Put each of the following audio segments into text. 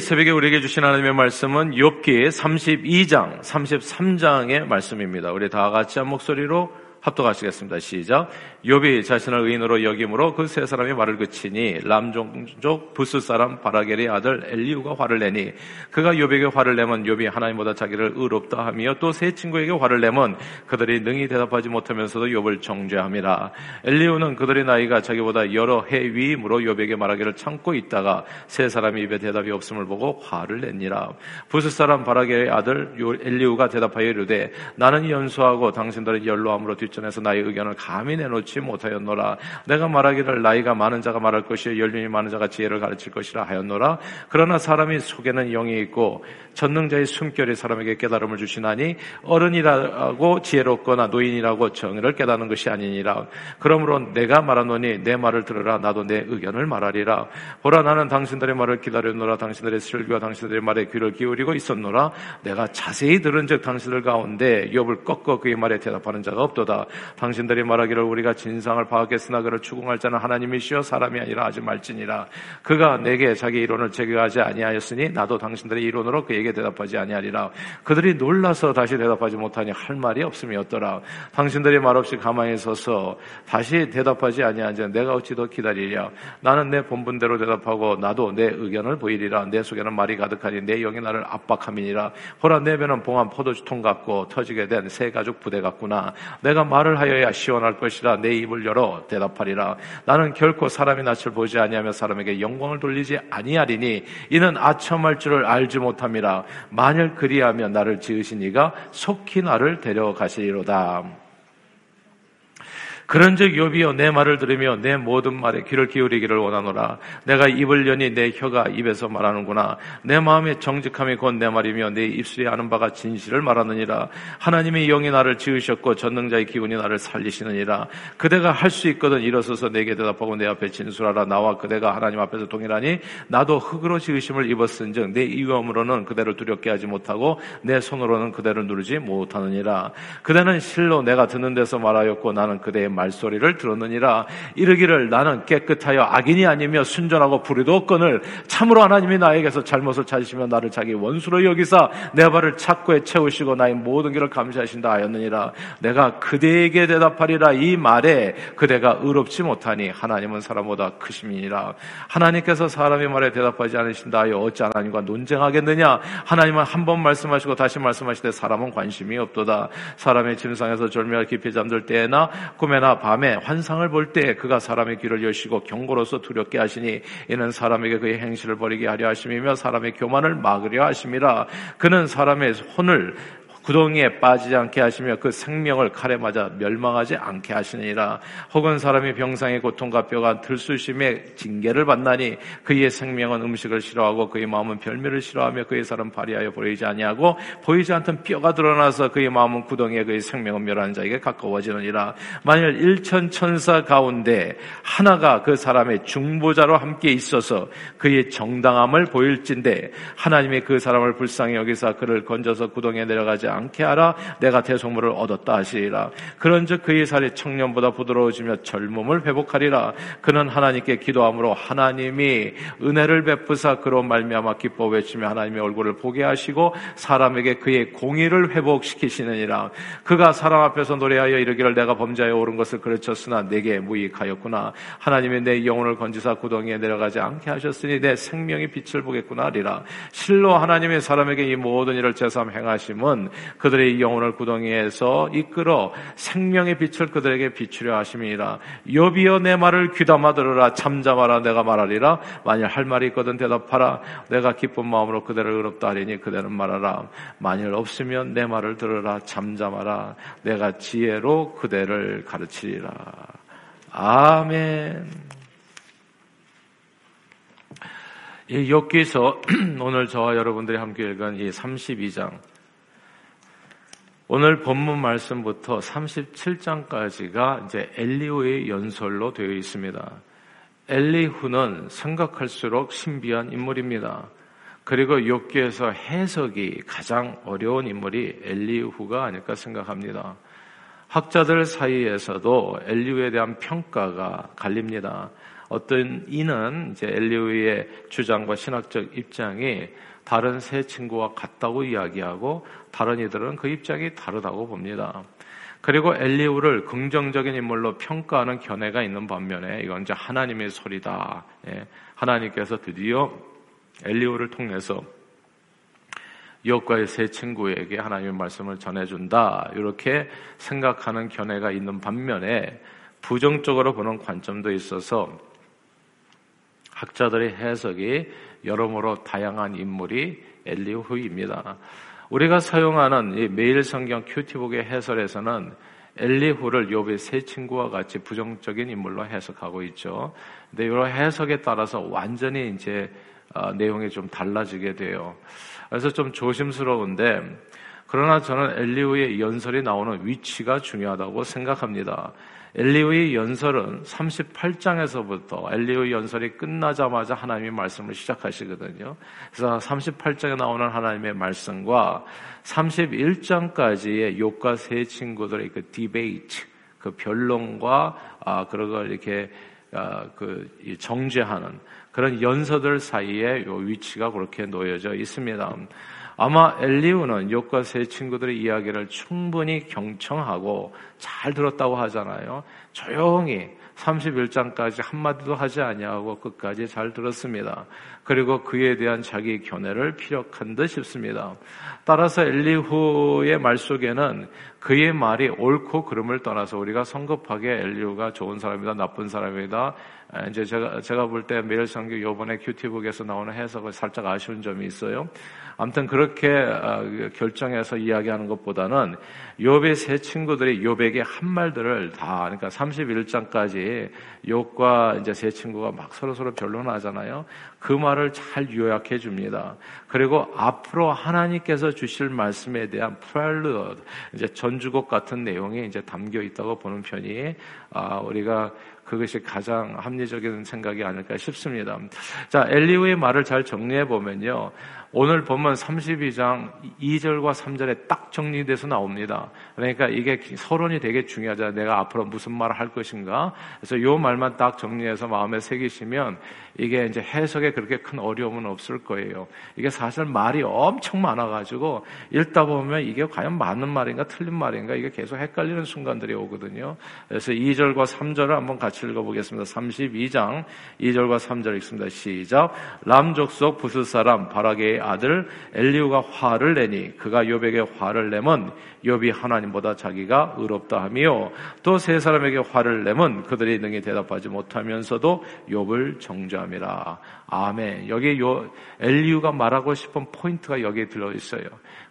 새벽에 우리에게 주신 하나님의 말씀은 욥기 32장, 33장의 말씀입니다. 우리 다 같이 한 목소리로 합독하시겠습니다. 시작. 욥이 자신을 의인으로 여김으로 그 세 사람이 말을 그치니 람종족 부스 사람 바라겔의 아들 엘리우가 화를 내니 그가 욥에게 화를 내면 욥이 하나님보다 자기를 의롭다 하며 또 세 친구에게 화를 내면 그들이 능히 대답하지 못하면서도 욥을 정죄함이라. 엘리우는 그들의 나이가 자기보다 여러 해 위임으로 욥에게 말하기를 참고 있다가 세 사람이 입에 대답이 없음을 보고 화를 냈니라. 부스 사람 바라겔의 아들 엘리우가 대답하여 이르되 나는 연수하고 당신들은 연로함으로 뒷전에서 나의 의견을 감히 내놓지 못하였노라. 내가 말하기를 나이가 많은 자가 말할 것이요 연륜이 많은 자가 지혜를 가르칠 것이라 하였노라. 그러나 사람이 속에는 영이 있고 전능자의 숨결이 사람에게 깨달음을 주시나니 어른이라고 지혜롭거나 노인이라고 정의를 깨닫는 것이 아니니라. 그러므로 내가 말하노니 내 말을 들으라 나도 내 의견을 말하리라. 보라 나는 당신들의 말을 기다렸노라 당신들의 슬기와 당신들의 말에 귀를 기울이고 있었노라. 내가 자세히 들은 즉 당신들 가운데 욥을 꺾어 그의 말에 대답하는 자가 없도다. 당신들이 말하기를 우리가 진상을 파악했으나 그를 추궁할 자는 하나님이시여 사람이 아니라 하지 말지니라. 그가 내게 자기 이론을 제거하지 아니하였으니 나도 당신들의 이론으로 그에게 대답하지 아니하리라. 그들이 놀라서 다시 대답하지 못하니 할 말이 없음이었더라. 당신들이 말없이 가만히 서서 다시 대답하지 아니하지 내가 어찌 더 기다리랴. 나는 내 본분대로 대답하고 나도 내 의견을 보이리라. 내 속에는 말이 가득하니 내 영이 나를 압박함이니라. 보라 내 배는 봉한 포도주통 같고 터지게 된 새 가죽 부대 같구나. 내가 말을 하여야 시원할 것이라 내 입을 열어 대답하리라. 나는 결코 사람의 낯을 보지 아니하며 사람에게 영광을 돌리지 아니하리니 이는 아첨할 줄을 알지 못함이라. 만일 그리하면 나를 지으신 이가 속히 나를 데려가시리로다. 그런즉 욥이여 내 말을 들으며 내 모든 말에 귀를 기울이기를 원하노라. 내가 입을 여니 내 혀가 입에서 말하는구나. 내 마음의 정직함이 곧 내 말이며 내 입술이 아는 바가 진실을 말하느니라. 하나님의 영이 나를 지으셨고 전능자의 기운이 나를 살리시느니라. 그대가 할 수 있거든 일어서서 내게 대답하고 내 앞에 진술하라. 나와 그대가 하나님 앞에서 동일하니 나도 흙으로 지으심을 입었은즉 내 이음으로는 그대를 두렵게 하지 못하고 내 손으로는 그대를 누르지 못하느니라. 그대는 실로 내가 듣는 데서 말하였고 나는 그대의 말소리를 들었느니라. 이르기를 나는 깨끗하여 악인이 아니며 순전하고 불의도 없거늘 참으로 하나님이 나에게서 잘못을 찾으시며 나를 자기 원수로 여기사 내 발을 착고에 채우시고 나의 모든 길을 감시하신다 하였느니라. 내가 그대에게 대답하리라. 이 말에 그대가 의롭지 못하니 하나님은 사람보다 크심이니라. 하나님께서 사람의 말에 대답하지 않으신다 하여 어찌 하나님과 논쟁하겠느냐? 하나님은 한 번 말씀하시고 다시 말씀하시되 사람은 관심이 없도다. 사람의 침상에서 졸며 깊이 잠들 때나 꿈에나 밤에 환상을 볼 때 그가 사람의 귀를 여시고 경고로서 두렵게 하시니 이는 사람에게 그의 행실을 버리게 하려 하심이며 사람의 교만을 막으려 하심이라. 그는 사람의 혼을 구덩이에 빠지지 않게 하시며 그 생명을 칼에 맞아 멸망하지 않게 하시니라. 혹은 사람이 병상의 고통과 뼈가 들쑤심의 징계를 받나니 그의 생명은 음식을 싫어하고 그의 마음은 별미를 싫어하며 그의 살은 발휘하여 보이지 아니하고 보이지 않던 뼈가 드러나서 그의 마음은 구덩이에 그의 생명은 멸한 자에게 가까워지느니라. 만일 일천 천사 가운데 하나가 그 사람의 중보자로 함께 있어서 그의 정당함을 보일진데 하나님이 그 사람을 불쌍히 여기사 그를 건져서 구덩이에 내려가지 않 않게 하라. 내가 대소물을 얻었다 하시리라. 그런즉 그의 살이 청년보다 부드러워지며 젊음을 회복하리라. 그는 하나님께 기도함으로 하나님이 은혜를 베푸사 그로 말미암아 기뻐 외치며 하나님의 얼굴을 보게 하시고 사람에게 그의 공의를 회복시키시느니라. 그가 사람 앞에서 노래하여 이르기를 내가 범죄하여 옳은 것을 그르쳤으나 내게 무익하였구나. 하나님이 내 영혼을 건지사 구덩이에 내려가지 않게 하셨으니 내 생명의 빛을 보겠구나 하리라. 실로 하나님의 사람에게 이 모든 일을 제삼 행하심은 그들의 영혼을 구덩이에서 이끌어 생명의 빛을 그들에게 비추려 하심이니라. 여비여 내 말을 귀담아 들으라 잠잠하라 내가 말하리라. 만일 할 말이 있거든 대답하라. 내가 기쁜 마음으로 그대를 의롭다 하리니 그대는 말하라. 만일 없으면 내 말을 들으라 잠잠하라. 내가 지혜로 그대를 가르치리라. 아멘. 이 엽기서 오늘 저와 여러분들이 함께 읽은 이 32장 오늘 본문 말씀부터 37장까지가 이제 엘리후의 연설로 되어 있습니다. 엘리후는 생각할수록 신비한 인물입니다. 그리고 욥기에서 해석이 가장 어려운 인물이 엘리후가 아닐까 생각합니다. 학자들 사이에서도 엘리후에 대한 평가가 갈립니다. 어떤 이는 이제 엘리우의 주장과 신학적 입장이 다른 세 친구와 같다고 이야기하고 다른 이들은 그 입장이 다르다고 봅니다. 그리고 엘리우를 긍정적인 인물로 평가하는 견해가 있는 반면에 이건 이제 하나님의 소리다. 예, 하나님께서 드디어 엘리우를 통해서 이옥과의 세 친구에게 하나님의 말씀을 전해준다. 이렇게 생각하는 견해가 있는 반면에 부정적으로 보는 관점도 있어서 학자들의 해석이 여러모로 다양한 인물이 엘리후입니다. 우리가 사용하는 매일 성경 큐티북의 해설에서는 엘리후를 욥의 세 친구와 같이 부정적인 인물로 해석하고 있죠. 근데 이런 해석에 따라서 완전히 이제 어, 내용이 좀 달라지게 돼요. 그래서 좀 조심스러운데 그러나 저는 엘리우의 연설이 나오는 위치가 중요하다고 생각합니다. 엘리우의 연설은 38장에서부터 엘리우의 연설이 끝나자마자 하나님의 말씀을 시작하시거든요. 그래서 38장에 나오는 하나님의 말씀과 31장까지의 욕과 세 친구들의 그 디베이트, 그 변론과 아, 그런 걸 이렇게 아, 그 정죄하는 그런 연서들 사이에 요 위치가 그렇게 놓여져 있습니다. 아마 엘리우는 욕과 세 친구들의 이야기를 충분히 경청하고 잘 들었다고 하잖아요. 조용히 31장까지 한마디도 하지 아니하고 끝까지 잘 들었습니다. 그리고 그에 대한 자기 견해를 피력한 듯 싶습니다. 따라서 엘리후의 말 속에는 그의 말이 옳고 그름을 떠나서 우리가 성급하게 엘리후가 좋은 사람이다, 나쁜 사람이다. 이제 제가 제가 볼 때 매일 성경 요번에 큐티북에서 나오는 해석을 살짝 아쉬운 점이 있어요. 아무튼 그렇게 어, 결정해서 이야기하는 것보다는 욥의 세 친구들이 욥에게 한 말들을 다 그러니까 31장까지 욥과 이제 세 친구가 막 서로 서로 변론하잖아요. 그 말을 잘 요약해 줍니다. 그리고 앞으로 하나님께서 주실 말씀에 대한 프랄르 이제 전 주곡 같은 내용이 이제 담겨 있다고 보는 편이 아, 우리가 그것이 가장 합리적인 생각이 아닐까 싶습니다. 자, 엘리우의 말을 잘 정리해 보면요. 오늘 보면 32장 2절과 3절에 딱 정리돼서 나옵니다. 그러니까 이게 서론이 되게 중요하잖아요. 내가 앞으로 무슨 말을 할 것인가. 그래서 이 말만 딱 정리해서 마음에 새기시면 이게 이제 해석에 그렇게 큰 어려움은 없을 거예요. 이게 사실 말이 엄청 많아가지고 읽다 보면 이게 과연 맞는 말인가 틀린 말인가 이게 계속 헷갈리는 순간들이 오거든요. 그래서 2절과 3절을 한번 같이 읽어보겠습니다. 32장 2절과 3절 읽습니다. 시작. 람족속 부스 사람 바라게의 아들 엘리우가 화를 내니 그가 요백에 화를 내면 욥이 하나님보다 자기가 의롭다 하며 또 세 사람에게 화를 내면 그들이 능히 대답하지 못하면서도 욥을 정죄함이라. 아멘. 여기 요 엘리우가 말하고 싶은 포인트가 여기에 들어 있어요.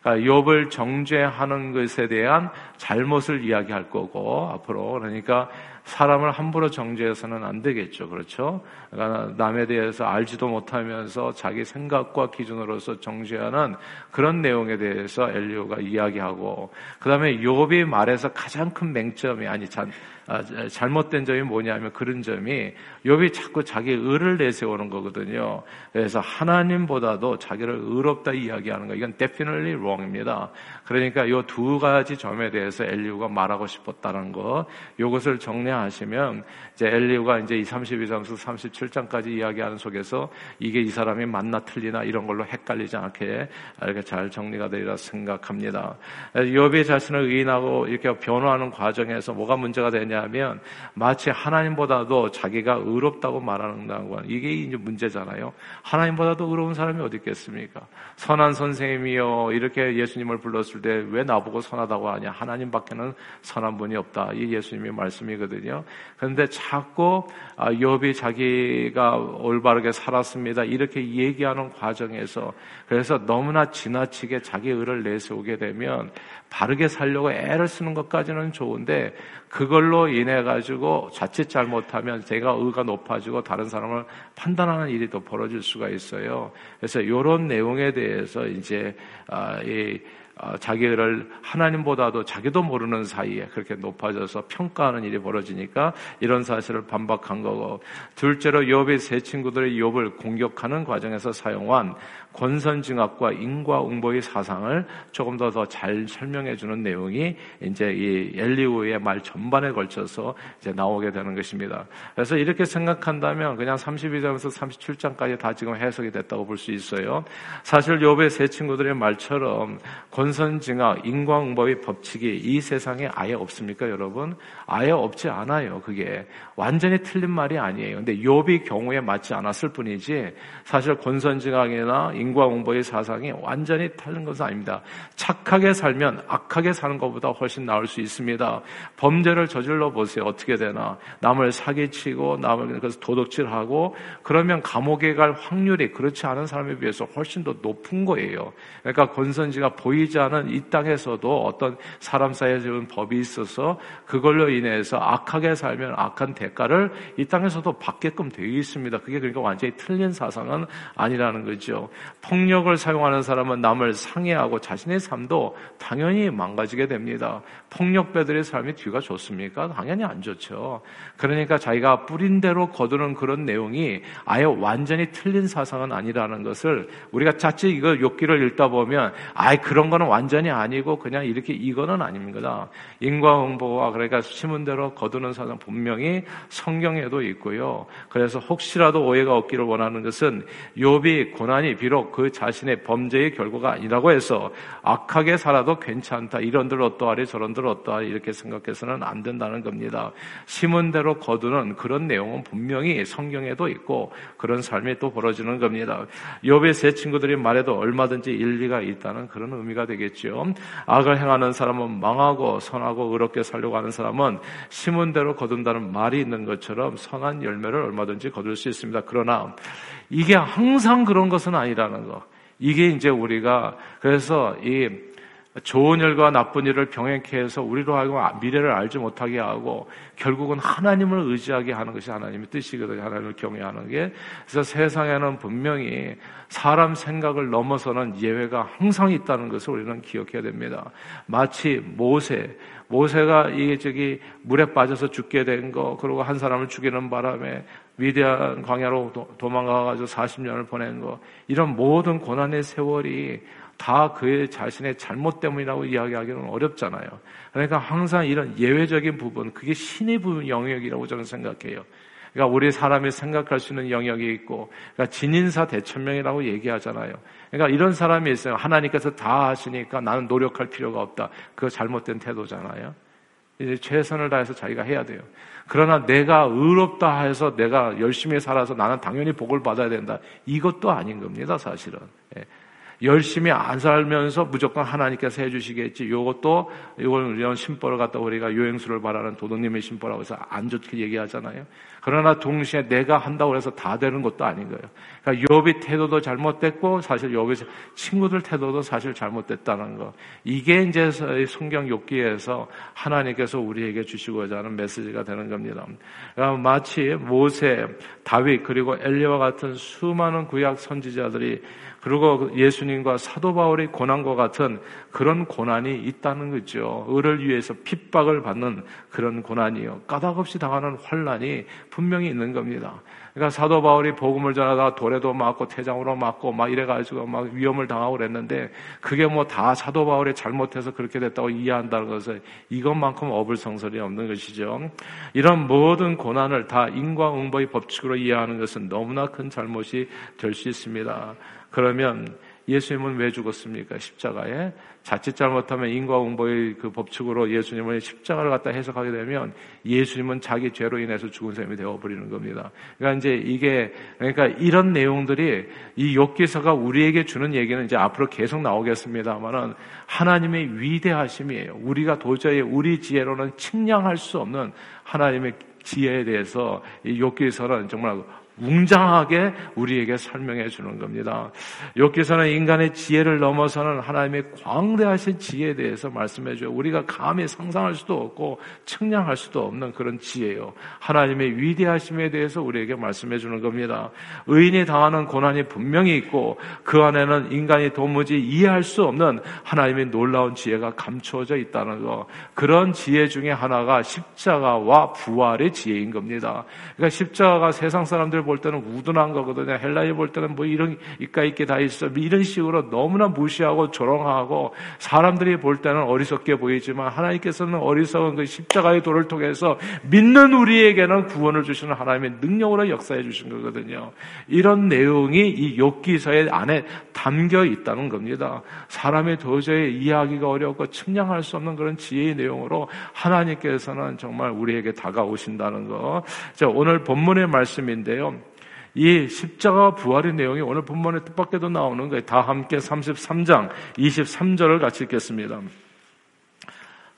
그러니까 욥을 정죄하는 것에 대한 잘못을 이야기할 거고 앞으로 그러니까 사람을 함부로 정죄해서는 안 되겠죠. 그렇죠? 그러니까 남에 대해서 알지도 못하면서 자기 생각과 기준으로서 정죄하는 그런 내용에 대해서 엘리오가 이야기하고 그 다음에 욥이 말에서 가장 큰 맹점이 아니 참 아, 잘못된 점이 뭐냐면 그런 점이 욥이 자꾸 자기 의를 내세우는 거거든요. 그래서 하나님보다도 자기를 의롭다 이야기하는 거 이건 definitely wrong입니다. 그러니까 이두 가지 점에 대해서 엘리우가 말하고 싶었다는 거 이것을 정리하시면 이제 엘리우가 이제 이 32장수 37장까지 이야기하는 속에서 이게 이 사람이 맞나 틀리나 이런 걸로 헷갈리지 않게 이렇게 잘 정리가 되리라 생각합니다. 욥이 자신을 의인하고 이렇게 변화하는 과정에서 뭐가 문제가 되냐 왜냐하면 마치 하나님보다도 자기가 의롭다고 말하는다고 하는 이게 이제 문제잖아요. 하나님보다도 의로운 사람이 어디 있겠습니까? 선한 선생님이요 이렇게 예수님을 불렀을 때 왜 나보고 선하다고 하냐? 하나님밖에는 선한 분이 없다. 이 예수님의 말씀이거든요. 그런데 자꾸 아, 욥이 자기가 올바르게 살았습니다. 이렇게 얘기하는 과정에서 그래서 너무나 지나치게 자기 의를 내세우게 되면 바르게 살려고 애를 쓰는 것까지는 좋은데 그걸로 인해 가지고 자칫 잘못하면 제가 의가 높아지고 다른 사람을 판단하는 일이 더 벌어질 수가 있어요. 그래서 이런 내용에 대해서 이제 아, 이 어, 자기를 하나님보다도 자기도 모르는 사이에 그렇게 높아져서 평가하는 일이 벌어지니까 이런 사실을 반박한 거고 둘째로 욥의 세 친구들의 욥을 공격하는 과정에서 사용한 권선징악과 인과응보의 사상을 조금 더 더 잘 설명해 주는 내용이 이제 이 엘리우의 말 전반에 걸쳐서 이제 나오게 되는 것입니다. 그래서 이렇게 생각한다면 그냥 32장에서 37장까지 다 지금 해석이 됐다고 볼 수 있어요. 사실 욥의 세 친구들의 말처럼 권 선징악, 인과응보의 법칙이 이 세상에 아예 없습니까, 여러분? 아예 없지 않아요. 그게 완전히 틀린 말이 아니에요. 근데 욥의 경우에 맞지 않았을 뿐이지 사실 권선징악이나 인과응보의 사상이 완전히 틀린 것은 아닙니다. 착하게 살면 악하게 사는 것보다 훨씬 나을 수 있습니다. 범죄를 저질러 보세요. 어떻게 되나? 남을 사기치고 남을 그래서 도둑질하고 그러면 감옥에 갈 확률이 그렇지 않은 사람에 비해서 훨씬 더 높은 거예요. 그러니까 권선지가 보이지 않은 이 땅에서도 어떤 사람 사이에 지은 법이 있어서 그걸로 인해서 악하게 살면 악한 대가를 이 땅에서도 받게끔 되어 있습니다. 그게 그러니까 완전히 틀린 사상은 아니라는 거죠. 폭력을 사용하는 사람은 남을 상해하고 자신의 삶도 당연히 망가지게 됩니다. 폭력배들의 삶이 뒤가 좋습니까? 당연히 안 좋죠. 그러니까 자기가 뿌린 대로 거두는 그런 내용이 아예 완전히 틀린 사상은 아니라는 것을 우리가 자칫 이거 욕기를 읽다 보면 아예 그런 거는 완전히 아니고 그냥 이렇게 이거는 아닙니다. 인과응보와 그러니까 심은 대로 거두는 사상 분명히 성경에도 있고요. 그래서 혹시라도 오해가 없기를 원하는 것은 욥이 고난이 비록 그 자신의 범죄의 결과가 아니라고 해서 악하게 살아도 괜찮다. 이런들 어떠하리 저런들 어떠하리 이렇게 생각해서는 안 된다는 겁니다. 심은 대로 거두는 그런 내용은 분명히 성경에도 있고 그런 삶이 또 벌어지는 겁니다. 욥의 세 친구들이 말해도 얼마든지 일리가 있다는 그런 의미가 되겠죠. 악을 행하는 사람은 망하고 선하고 의롭게 살려고 하는 사람은 심은 대로 거둔다는 말이 있는 것처럼 선한 열매를 얼마든지 거둘 수 있습니다. 그러나 이게 항상 그런 것은 아니라는 거. 이게 이제 우리가 그래서 이 좋은 일과 나쁜 일을 병행케 해서 우리로 하여금 미래를 알지 못하게 하고 결국은 하나님을 의지하게 하는 것이 하나님의 뜻이거든요. 하나님을 경외하는 게. 그래서 세상에는 분명히 사람 생각을 넘어서는 예외가 항상 있다는 것을 우리는 기억해야 됩니다. 마치 모세, 모세가 이게 저기 물에 빠져서 죽게 된 거, 그리고 한 사람을 죽이는 바람에 위대한 광야로 도망가가지고 40년을 보낸 거, 이런 모든 고난의 세월이 다 그의 자신의 잘못 때문이라고 이야기하기는 어렵잖아요. 그러니까 항상 이런 예외적인 부분, 그게 신의 부분 영역이라고 저는 생각해요. 그러니까 우리 사람이 생각할 수 있는 영역이 있고, 그러니까 진인사 대천명이라고 얘기하잖아요. 그러니까 이런 사람이 있어요. 하나님께서 다 하시니까 나는 노력할 필요가 없다. 그거 잘못된 태도잖아요. 이제 최선을 다해서 자기가 해야 돼요. 그러나 내가 의롭다 해서 내가 열심히 살아서 나는 당연히 복을 받아야 된다. 이것도 아닌 겁니다, 사실은. 예. 열심히 안 살면서 무조건 하나님께서 해주시겠지. 요것도 이걸 이런 심보를 갖다 우리가 요행수를 바라는 도덕님의 심보라고 해서 안 좋게 얘기하잖아요. 그러나 동시에 내가 한다고 해서 다 되는 것도 아닌 거예요. 그러니까 욥의 태도도 잘못됐고 사실 욥의 친구들 태도도 사실 잘못됐다는 거. 이게 이제 성경 욕기에서 하나님께서 우리에게 주시고자 하는 메시지가 되는 겁니다. 그러니까 마치 모세, 다윗 그리고 엘리와 같은 수많은 구약 선지자들이 그리고 예수님과 사도 바울의 고난과 같은 그런 고난이 있다는 거죠. 의를 위해서 핍박을 받는 그런 고난이요. 까닭없이 당하는 환란이 분명히 있는 겁니다. 그러니까 사도 바울이 복음을 전하다가 돌에도 맞고 태장으로 맞고 막 이래가지고 막 위험을 당하고 그랬는데 그게 뭐 다 사도 바울이 잘못해서 그렇게 됐다고 이해한다는 것은 이것만큼 어불성설이 없는 것이죠. 이런 모든 고난을 다 인과응보의 법칙으로 이해하는 것은 너무나 큰 잘못이 될 수 있습니다. 그러면 예수님은 왜 죽었습니까? 십자가에 자칫 잘못하면 인과응보의 그 법칙으로 예수님을 십자가를 갖다 해석하게 되면 예수님은 자기 죄로 인해서 죽은 셈이 되어버리는 겁니다. 그러니까 이제 이게 그러니까 이런 내용들이 이 욥기서가 우리에게 주는 얘기는 이제 앞으로 계속 나오겠습니다만은 하나님의 위대하심이에요. 우리가 도저히 우리 지혜로는 측량할 수 없는 하나님의 지혜에 대해서 이 욥기서는 정말 웅장하게 우리에게 설명해 주는 겁니다. 여기서는 인간의 지혜를 넘어서는 하나님의 광대하신 지혜에 대해서 말씀해 줘요. 우리가 감히 상상할 수도 없고 측량할 수도 없는 그런 지혜요. 하나님의 위대하심에 대해서 우리에게 말씀해 주는 겁니다. 의인이 당하는 고난이 분명히 있고 그 안에는 인간이 도무지 이해할 수 없는 하나님의 놀라운 지혜가 감추어져 있다는 거. 그런 지혜 중에 하나가 십자가와 부활의 지혜인 겁니다. 그러니까 십자가가 세상 사람들 볼 때는 우둔한 거거든요. 헬라인이 볼 때는 뭐 이런 이까 있게 다 있어. 이런 식으로 너무나 무시하고 조롱하고 사람들이 볼 때는 어리석게 보이지만 하나님께서는 어리석은 그 십자가의 도를 통해서 믿는 우리에게는 구원을 주시는 하나님의 능력으로 역사해 주신 거거든요. 이런 내용이 이 욥기서의 안에 담겨 있다는 겁니다. 사람이 도저히 이해하기가 어렵고 측량할 수 없는 그런 지혜의 내용으로 하나님께서는 정말 우리에게 다가오신다는 거. 자, 오늘 본문의 말씀인데요. 이 십자가 부활의 내용이 오늘 본문의 뜻밖에도 나오는 거예요. 다 함께 33장 23절을 같이 읽겠습니다.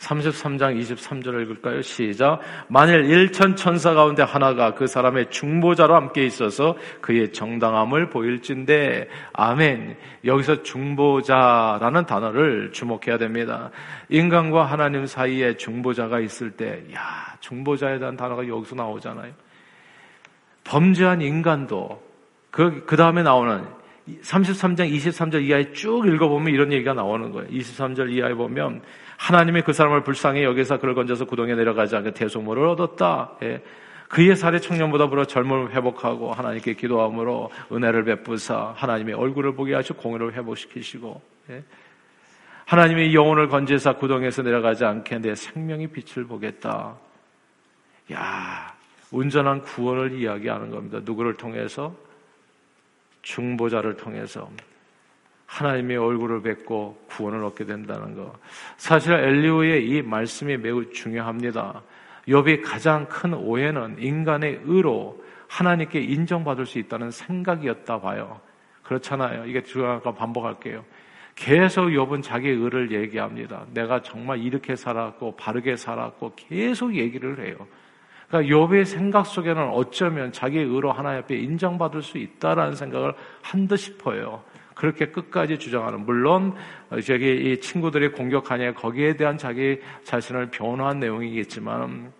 33장 23절을 읽을까요? 시작. 만일 일천 천사 가운데 하나가 그 사람의 중보자로 함께 있어서 그의 정당함을 보일진데, 아멘. 여기서 중보자라는 단어를 주목해야 됩니다. 인간과 하나님 사이에 중보자가 있을 때, 야, 중보자에 대한 단어가 여기서 나오잖아요. 범죄한 인간도, 그, 그 다음에 나오는 33장 23절 이하에 쭉 읽어보면 이런 얘기가 나오는 거예요. 23절 이하에 보면 하나님이 그 사람을 불쌍히 여기서 그를 건져서 구덩이에 내려가지 않게 대속물을 얻었다. 예. 그의 살해 청년보다 불어 젊음을 회복하고 하나님께 기도함으로 은혜를 베푸사 하나님의 얼굴을 보게 하시고 공의를 회복시키시고 예. 하나님의 영혼을 건지사 구덩이에서 내려가지 않게 내 생명의 빛을 보겠다. 야, 온전한 구원을 이야기하는 겁니다. 누구를 통해서? 중보자를 통해서. 하나님의 얼굴을 뵙고 구원을 얻게 된다는 것. 사실 엘리오의 이 말씀이 매우 중요합니다. 욥이 가장 큰 오해는 인간의 의로 하나님께 인정받을 수 있다는 생각이었다 봐요. 그렇잖아요. 이게 제가 반복할게요. 계속 욥은 자기 의를 얘기합니다. 내가 정말 이렇게 살았고 바르게 살았고 계속 얘기를 해요. 그러니까 욥의 생각 속에는 어쩌면 자기 의로 하나님 앞에 인정받을 수 있다라는 생각을 한 듯 싶어요. 그렇게 끝까지 주장하는 물론 저기 이 친구들이 공격하냐 거기에 대한 자기 자신을 변호한 내용이겠지만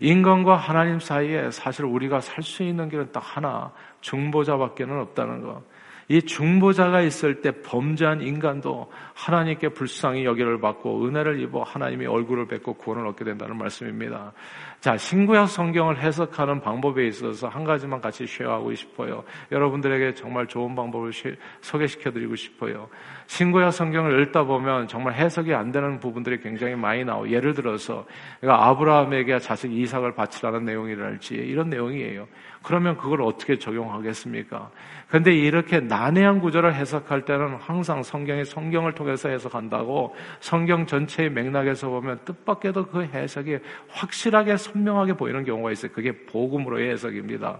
인간과 하나님 사이에 사실 우리가 살 수 있는 길은 딱 하나 중보자밖에는 없다는 거. 이 중보자가 있을 때 범죄한 인간도 하나님께 불쌍히 여기를 받고 은혜를 입어 하나님의 얼굴을 뵙고 구원을 얻게 된다는 말씀입니다. 자, 신구약 성경을 해석하는 방법에 있어서 한 가지만 같이 쉐어하고 싶어요. 여러분들에게 정말 좋은 방법을 소개시켜 드리고 싶어요. 신구약 성경을 읽다 보면 정말 해석이 안 되는 부분들이 굉장히 많이 나와요. 예를 들어서 그러니까 아브라함에게 자식 이삭을 바치라는 내용이랄지 이런 내용이에요. 그러면 그걸 어떻게 적용하겠습니까? 근데 이렇게 난해한 구절을 해석할 때는 항상 성경의 성경을 통해서 해석한다고 성경 전체의 맥락에서 보면 뜻밖에도 그 해석이 확실하게 선명하게 보이는 경우가 있어요. 그게 복음으로의 해석입니다.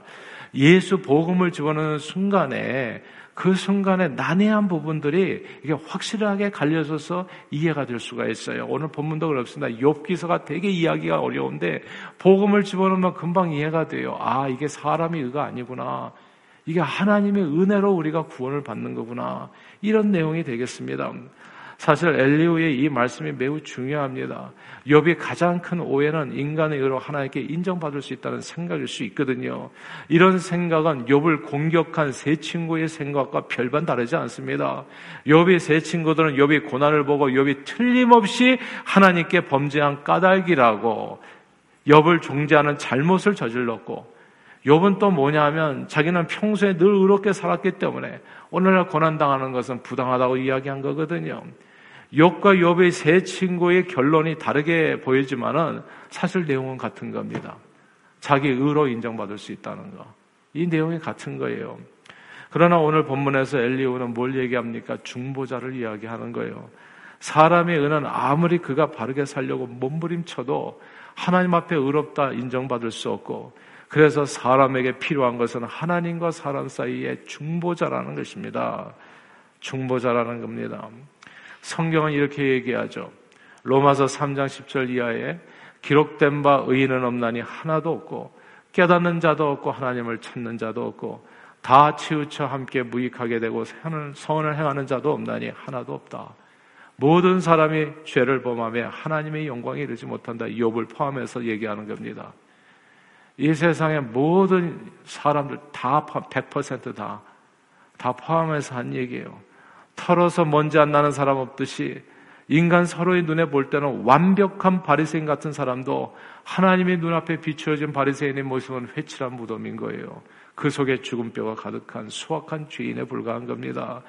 예수 복음을 집어넣는 순간에 그 순간에 난해한 부분들이 이게 확실하게 갈려져서 이해가 될 수가 있어요. 오늘 본문도 그렇습니다. 욥기서가 되게 이야기가 어려운데 복음을 집어넣으면 금방 이해가 돼요. 아, 이게 사람의 의가 아니구나. 이게 하나님의 은혜로 우리가 구원을 받는 거구나. 이런 내용이 되겠습니다. 사실 엘리오의 이 말씀이 매우 중요합니다. 욥이 가장 큰 오해는 인간의 의로 하나님께 인정받을 수 있다는 생각일 수 있거든요. 이런 생각은 욥을 공격한 세 친구의 생각과 별반 다르지 않습니다. 욥의 세 친구들은 욥이 고난을 보고 욥이 틀림없이 하나님께 범죄한 까닭이라고 욥을 종지하는 잘못을 저질렀고 욥은 또 뭐냐면 자기는 평소에 늘 의롭게 살았기 때문에 오늘날 고난 당하는 것은 부당하다고 이야기한 거거든요. 욥과 욥의 세 친구의 결론이 다르게 보이지만은 사실 내용은 같은 겁니다. 자기 의로 인정받을 수 있다는 거. 이 내용이 같은 거예요. 그러나 오늘 본문에서 엘리오는 뭘 얘기합니까? 중보자를 이야기하는 거예요. 사람의 의는 아무리 그가 바르게 살려고 몸부림쳐도 하나님 앞에 의롭다 인정받을 수 없고 그래서 사람에게 필요한 것은 하나님과 사람 사이의 중보자라는 것입니다. 중보자라는 겁니다. 성경은 이렇게 얘기하죠. 로마서 3장 10절 이하에 기록된 바 의인은 없나니 하나도 없고 깨닫는 자도 없고 하나님을 찾는 자도 없고 다 치우쳐 함께 무익하게 되고 선을 행하는 자도 없나니 하나도 없다. 모든 사람이 죄를 범하며 하나님의 영광에 이르지 못한다. 욥을 포함해서 얘기하는 겁니다. 이 세상의 모든 사람들 다 100%다 다 포함해서 한 얘기예요. 털어서 먼지 안 나는 사람 없듯이 인간 서로의 눈에 볼 때는 완벽한 바리새인 같은 사람도 하나님의 눈앞에 비추어진 바리새인의 모습은 회칠한 무덤인 거예요. 그 속에 죽은 뼈가 가득한 수확한 죄인에 불과한 겁니다.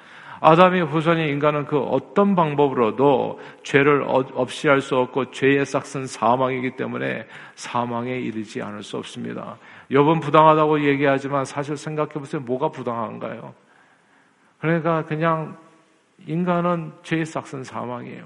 아담의 후손인 인간은 그 어떤 방법으로도 죄를 없이 할 수 없고 죄의 싹은 사망이기 때문에 사망에 이르지 않을 수 없습니다. 여분 부당하다고 얘기하지만 사실 생각해 보세요. 뭐가 부당한가요? 그러니까 그냥 인간은 죄의 싹은 사망이에요.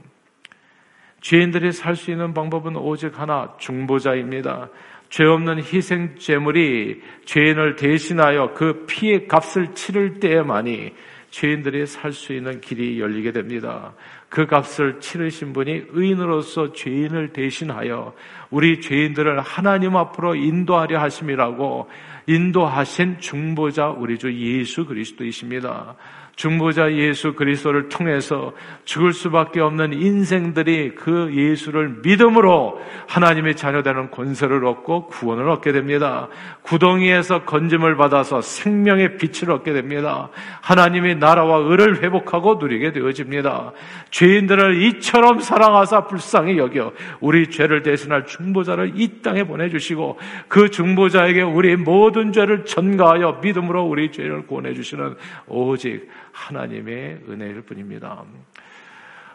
죄인들이 살 수 있는 방법은 오직 하나, 중보자입니다. 죄 없는 희생 제물이 죄인을 대신하여 그 피의 값을 치를 때에만이 죄인들이 살 수 있는 길이 열리게 됩니다. 그 값을 치르신 분이 의인으로서 죄인을 대신하여 우리 죄인들을 하나님 앞으로 인도하려 하심이라고 인도하신 중보자 우리 주 예수 그리스도이십니다. 중보자 예수 그리스도를 통해서 죽을 수밖에 없는 인생들이 그 예수를 믿음으로 하나님의 자녀되는 권세를 얻고 구원을 얻게 됩니다. 구덩이에서 건짐을 받아서 생명의 빛을 얻게 됩니다. 하나님의 나라와 의를 회복하고 누리게 되어집니다. 죄인들을 이처럼 사랑하사 불쌍히 여겨 우리 죄를 대신할 중보자를 이 땅에 보내주시고 그 중보자에게 우리 모든 죄를 전가하여 믿음으로 우리 죄를 구원해 주시는 오직 하나님의 은혜일 뿐입니다.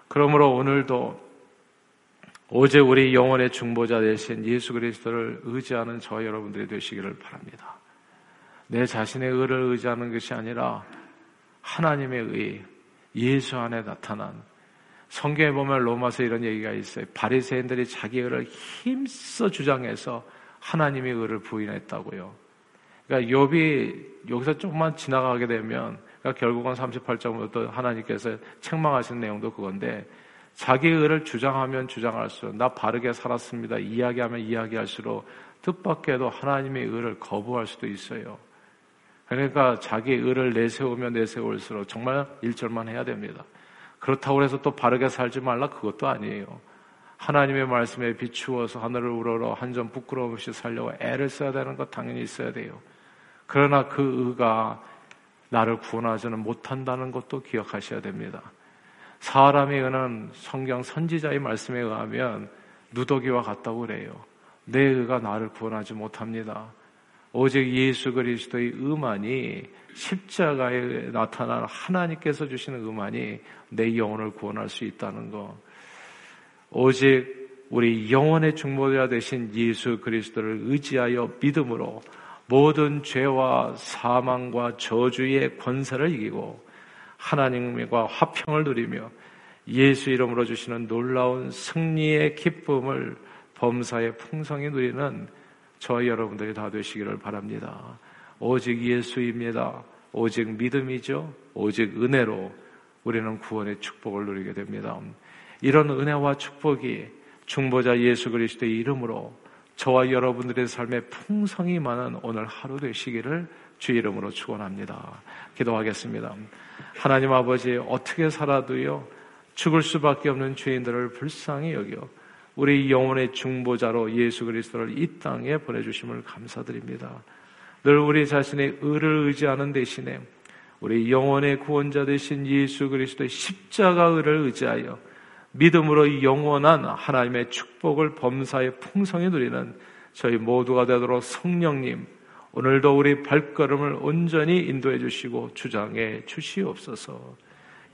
그러므로 오늘도 오직 우리 영혼의 중보자 되신 예수 그리스도를 의지하는 저 여러분들이 되시기를 바랍니다. 내 자신의 의를 의지하는 것이 아니라 하나님의 의, 예수 안에 나타난 성경에 보면 로마서 이런 얘기가 있어요. 바리새인들이 자기 의를 힘써 주장해서 하나님의 의를 부인했다고요. 그러니까 욥이 여기서 조금만 지나가게 되면 그러니까 결국은 38장부터 하나님께서 책망하신 내용도 그건데 자기의 의를 주장하면 주장할수록 나 바르게 살았습니다. 이야기하면 이야기할수록 뜻밖에도 하나님의 의를 거부할 수도 있어요. 그러니까 자기의 의를 내세우면 내세울수록 정말 일절만 해야 됩니다. 그렇다고 해서 또 바르게 살지 말라 그것도 아니에요. 하나님의 말씀에 비추어서 하늘을 우러러 한 점 부끄러움 없이 살려고 애를 써야 되는 것 당연히 있어야 돼요. 그러나 그 의가 나를 구원하지는 못한다는 것도 기억하셔야 됩니다. 사람의 의는 성경 선지자의 말씀에 의하면 누더기와 같다고 그래요. 내 의가 나를 구원하지 못합니다. 오직 예수 그리스도의 의만이 십자가에 나타난 하나님께서 주시는 의만이 내 영혼을 구원할 수 있다는 것. 오직 우리 영혼의 중보자 되신 예수 그리스도를 의지하여 믿음으로 모든 죄와 사망과 저주의 권세를 이기고 하나님과 화평을 누리며 예수 이름으로 주시는 놀라운 승리의 기쁨을 범사의 풍성히 누리는 저희 여러분들이 다 되시기를 바랍니다. 오직 예수입니다. 오직 믿음이죠. 오직 은혜로 우리는 구원의 축복을 누리게 됩니다. 이런 은혜와 축복이 중보자 예수 그리스도의 이름으로 저와 여러분들의 삶에 풍성이 많은 오늘 하루 되시기를 주 이름으로 축원합니다. 기도하겠습니다. 하나님 아버지 어떻게 살아도요 죽을 수밖에 없는 죄인들을 불쌍히 여겨 우리 영혼의 중보자로 예수 그리스도를 이 땅에 보내주심을 감사드립니다. 늘 우리 자신의 의를 의지하는 대신에 우리 영혼의 구원자 되신 예수 그리스도의 십자가 의를 의지하여 믿음으로 영원한 하나님의 축복을 범사에 풍성히 누리는 저희 모두가 되도록 성령님, 오늘도 우리 발걸음을 온전히 인도해 주시고 주장해 주시옵소서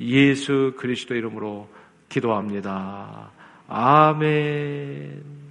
예수 그리스도 이름으로 기도합니다. 아멘.